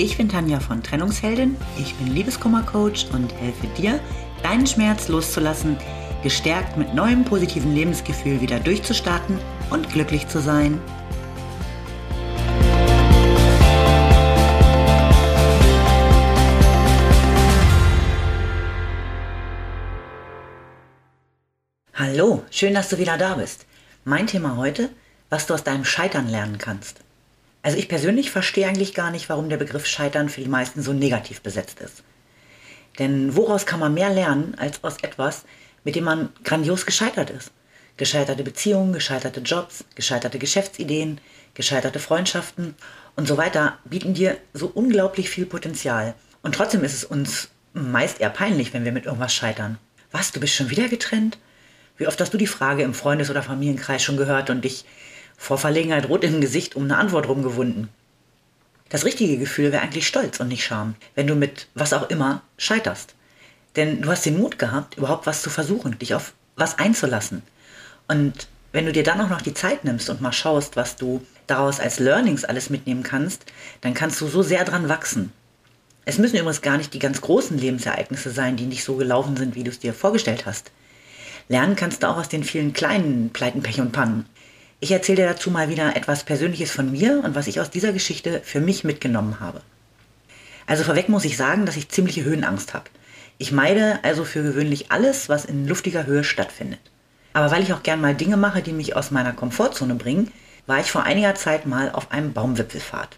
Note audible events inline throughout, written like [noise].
Ich bin Tanja von Trennungsheldin, ich bin Liebeskummercoach und helfe dir, deinen Schmerz loszulassen, gestärkt mit neuem positiven Lebensgefühl wieder durchzustarten und glücklich zu sein. Hallo, schön, dass du wieder da bist. Mein Thema heute, was du aus deinem Scheitern lernen kannst. Also ich persönlich verstehe eigentlich gar nicht, warum der Begriff Scheitern für die meisten so negativ besetzt ist. Denn woraus kann man mehr lernen als aus etwas, mit dem man grandios gescheitert ist? Gescheiterte Beziehungen, gescheiterte Jobs, gescheiterte Geschäftsideen, gescheiterte Freundschaften und so weiter bieten dir so unglaublich viel Potenzial. Und trotzdem ist es uns meist eher peinlich, wenn wir mit irgendwas scheitern. Was, du bist schon wieder getrennt? Wie oft hast du die Frage im Freundes- oder Familienkreis schon gehört und dich vor Verlegenheit rot im Gesicht um eine Antwort rumgewunden. Das richtige Gefühl wäre eigentlich Stolz und nicht Scham, wenn du mit was auch immer scheiterst. Denn du hast den Mut gehabt, überhaupt was zu versuchen, dich auf was einzulassen. Und wenn du dir dann auch noch die Zeit nimmst und mal schaust, was du daraus als Learnings alles mitnehmen kannst, dann kannst du so sehr dran wachsen. Es müssen übrigens gar nicht die ganz großen Lebensereignisse sein, die nicht so gelaufen sind, wie du es dir vorgestellt hast. Lernen kannst du auch aus den vielen kleinen Pleiten, Pech und Pannen. Ich erzähle dir dazu mal wieder etwas Persönliches von mir und was ich aus dieser Geschichte für mich mitgenommen habe. Also vorweg muss ich sagen, dass ich ziemliche Höhenangst habe. Ich meide also für gewöhnlich alles, was in luftiger Höhe stattfindet. Aber weil ich auch gern mal Dinge mache, die mich aus meiner Komfortzone bringen, war ich vor einiger Zeit mal auf einem Baumwipfelfahrt.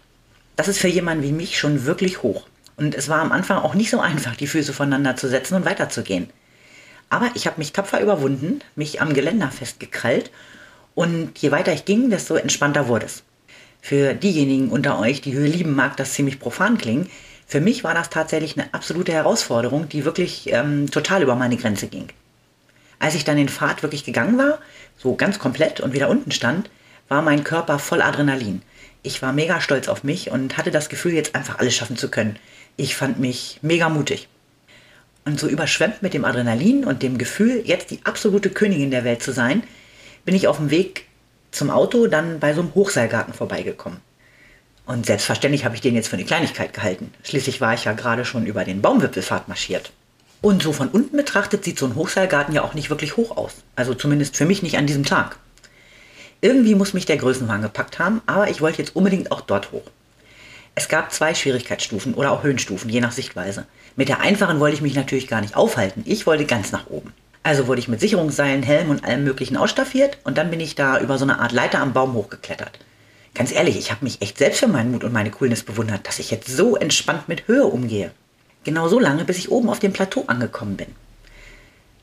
Das ist für jemanden wie mich schon wirklich hoch. Und es war am Anfang auch nicht so einfach, die Füße voneinander zu setzen und weiterzugehen. Aber ich habe mich tapfer überwunden, mich am Geländer festgekrallt und je weiter ich ging, desto entspannter wurde es. Für diejenigen unter euch, die Höhe lieben, mag das ziemlich profan klingen. Für mich war das tatsächlich eine absolute Herausforderung, die wirklich ähm, total über meine Grenze ging. Als ich dann den Pfad wirklich gegangen war, so ganz komplett und wieder unten stand, war mein Körper voll Adrenalin. Ich war mega stolz auf mich und hatte das Gefühl, jetzt einfach alles schaffen zu können. Ich fand mich mega mutig. Und so überschwemmt mit dem Adrenalin und dem Gefühl, jetzt die absolute Königin der Welt zu sein, bin ich auf dem Weg zum Auto dann bei so einem Hochseilgarten vorbeigekommen. Und selbstverständlich habe ich den jetzt für eine Kleinigkeit gehalten. Schließlich war ich ja gerade schon über den Baumwipfelpfad marschiert. Und so von unten betrachtet sieht so ein Hochseilgarten ja auch nicht wirklich hoch aus. Also zumindest für mich nicht an diesem Tag. Irgendwie muss mich der Größenwahn gepackt haben, aber ich wollte jetzt unbedingt auch dort hoch. Es gab zwei Schwierigkeitsstufen oder auch Höhenstufen, je nach Sichtweise. Mit der einfachen wollte ich mich natürlich gar nicht aufhalten. Ich wollte ganz nach oben. Also wurde ich mit Sicherungsseilen, Helm und allem möglichen ausstaffiert und dann bin ich da über so eine Art Leiter am Baum hochgeklettert. Ganz ehrlich, ich habe mich echt selbst für meinen Mut und meine Coolness bewundert, dass ich jetzt so entspannt mit Höhe umgehe. Genau so lange, bis ich oben auf dem Plateau angekommen bin.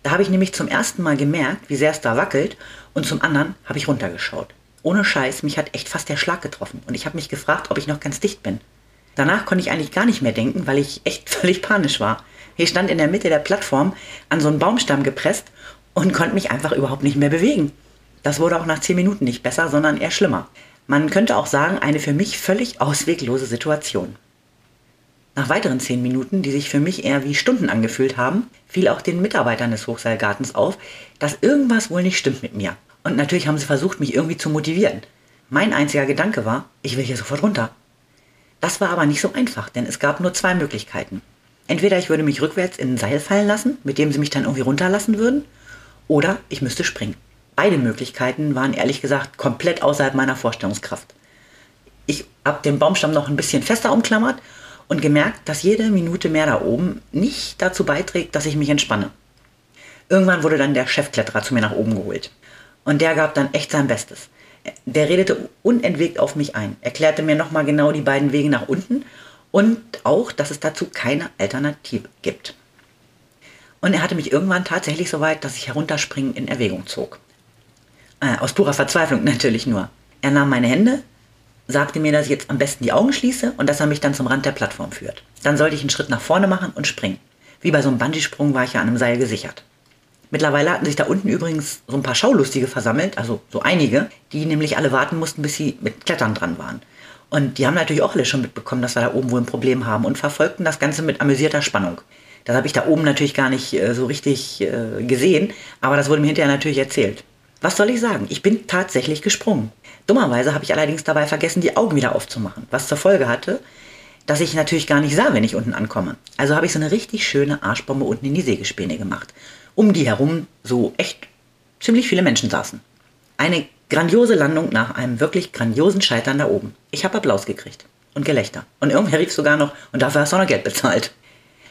Da habe ich nämlich zum ersten Mal gemerkt, wie sehr es da wackelt und zum anderen habe ich runtergeschaut. Ohne Scheiß, mich hat echt fast der Schlag getroffen und ich habe mich gefragt, ob ich noch ganz dicht bin. Danach konnte ich eigentlich gar nicht mehr denken, weil ich echt [laughs] völlig panisch war. Ich stand in der Mitte der Plattform an so einen Baumstamm gepresst und konnte mich einfach überhaupt nicht mehr bewegen. Das wurde auch nach zehn Minuten nicht besser, sondern eher schlimmer. Man könnte auch sagen, eine für mich völlig ausweglose Situation. Nach weiteren zehn Minuten, die sich für mich eher wie Stunden angefühlt haben, fiel auch den Mitarbeitern des Hochseilgartens auf, dass irgendwas wohl nicht stimmt mit mir. Und natürlich haben sie versucht, mich irgendwie zu motivieren. Mein einziger Gedanke war, ich will hier sofort runter. Das war aber nicht so einfach, denn es gab nur zwei Möglichkeiten. Entweder ich würde mich rückwärts in ein Seil fallen lassen, mit dem sie mich dann irgendwie runterlassen würden, oder ich müsste springen. Beide Möglichkeiten waren ehrlich gesagt komplett außerhalb meiner Vorstellungskraft. Ich habe den Baumstamm noch ein bisschen fester umklammert und gemerkt, dass jede Minute mehr da oben nicht dazu beiträgt, dass ich mich entspanne. Irgendwann wurde dann der Chefkletterer zu mir nach oben geholt. Und der gab dann echt sein Bestes. Der redete unentwegt auf mich ein, erklärte mir nochmal genau die beiden Wege nach unten und auch, dass es dazu keine Alternative gibt. Und er hatte mich irgendwann tatsächlich so weit, dass ich herunterspringen in Erwägung zog. Äh, aus purer Verzweiflung [laughs] natürlich nur. Er nahm meine Hände, sagte mir, dass ich jetzt am besten die Augen schließe und dass er mich dann zum Rand der Plattform führt. Dann sollte ich einen Schritt nach vorne machen und springen. Wie bei so einem Bungee-Sprung war ich ja an einem Seil gesichert. Mittlerweile hatten sich da unten übrigens so ein paar Schaulustige versammelt, also so einige, die nämlich alle warten mussten, bis sie mit Klettern dran waren. Und die haben natürlich auch alle schon mitbekommen, dass wir da oben wohl ein Problem haben und verfolgten das Ganze mit amüsierter Spannung. Das habe ich da oben natürlich gar nicht äh, so richtig äh, gesehen, aber das wurde mir hinterher natürlich erzählt. Was soll ich sagen? Ich bin tatsächlich gesprungen. Dummerweise habe ich allerdings dabei vergessen, die Augen wieder aufzumachen, was zur Folge hatte, dass ich natürlich gar nicht sah, wenn ich unten ankomme. Also habe ich so eine richtig schöne Arschbombe unten in die Sägespäne gemacht. Um die herum so echt ziemlich viele Menschen saßen. Eine grandiose Landung nach einem wirklich grandiosen Scheitern da oben. Ich habe Applaus gekriegt und Gelächter. Und irgendwer rief sogar noch, und dafür hast du auch noch Geld bezahlt.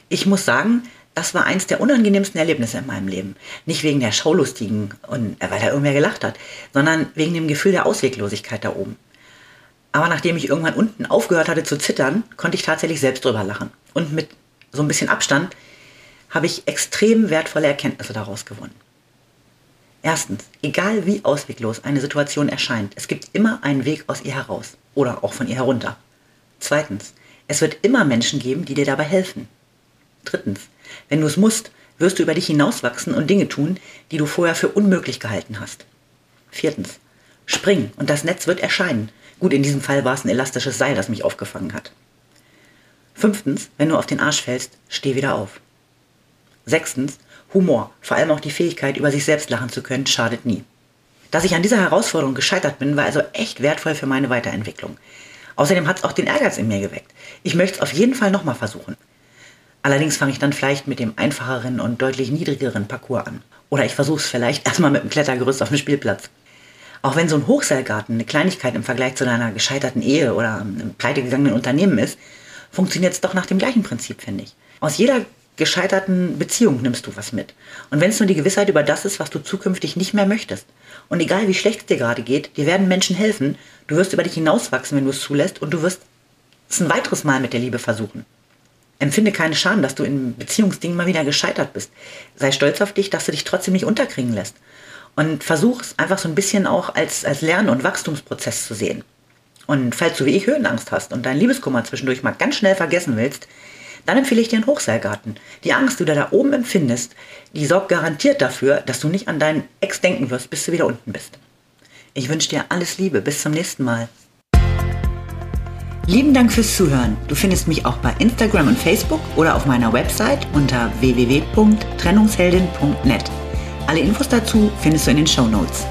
Ich muss sagen, das war eins der unangenehmsten Erlebnisse in meinem Leben. Nicht wegen der Schaulustigen und äh, weil da irgendwer gelacht hat, sondern wegen dem Gefühl der Ausweglosigkeit da oben. Aber nachdem ich irgendwann unten aufgehört hatte zu zittern, konnte ich tatsächlich selbst drüber lachen. Und mit so ein bisschen Abstand habe ich extrem wertvolle Erkenntnisse daraus gewonnen. Erstens, egal wie ausweglos eine Situation erscheint, es gibt immer einen Weg aus ihr heraus oder auch von ihr herunter. Zweitens, es wird immer Menschen geben, die dir dabei helfen. Drittens, wenn du es musst, wirst du über dich hinauswachsen und Dinge tun, die du vorher für unmöglich gehalten hast. Viertens, spring und das Netz wird erscheinen. Gut, in diesem Fall war es ein elastisches Seil, das mich aufgefangen hat. Fünftens, wenn du auf den Arsch fällst, steh wieder auf. Sechstens, Humor, vor allem auch die Fähigkeit, über sich selbst lachen zu können, schadet nie. Dass ich an dieser Herausforderung gescheitert bin, war also echt wertvoll für meine Weiterentwicklung. Außerdem hat es auch den Ehrgeiz in mir geweckt. Ich möchte es auf jeden Fall nochmal versuchen. Allerdings fange ich dann vielleicht mit dem einfacheren und deutlich niedrigeren Parcours an. Oder ich versuche es vielleicht erstmal mit einem Klettergerüst auf dem Spielplatz. Auch wenn so ein Hochseilgarten eine Kleinigkeit im Vergleich zu deiner gescheiterten Ehe oder einem pleitegegangenen Unternehmen ist, funktioniert es doch nach dem gleichen Prinzip, finde ich. Aus jeder gescheiterten Beziehung nimmst du was mit. Und wenn es nur die Gewissheit über das ist, was du zukünftig nicht mehr möchtest. Und egal wie schlecht es dir gerade geht, dir werden Menschen helfen, du wirst über dich hinauswachsen, wenn du es zulässt und du wirst es ein weiteres Mal mit der Liebe versuchen. Empfinde keine Scham, dass du in Beziehungsdingen mal wieder gescheitert bist. Sei stolz auf dich, dass du dich trotzdem nicht unterkriegen lässt. Und versuch es einfach so ein bisschen auch als, als Lern- und Wachstumsprozess zu sehen. Und falls du wie ich Höhenangst hast und deinen Liebeskummer zwischendurch mal ganz schnell vergessen willst, dann empfehle ich dir einen Hochseilgarten. Die Angst, die du da oben empfindest, die sorgt garantiert dafür, dass du nicht an deinen Ex denken wirst, bis du wieder unten bist. Ich wünsche dir alles Liebe. Bis zum nächsten Mal. Lieben Dank fürs Zuhören. Du findest mich auch bei Instagram und Facebook oder auf meiner Website unter www.trennungsheldin.net. Alle Infos dazu findest du in den Show Notes.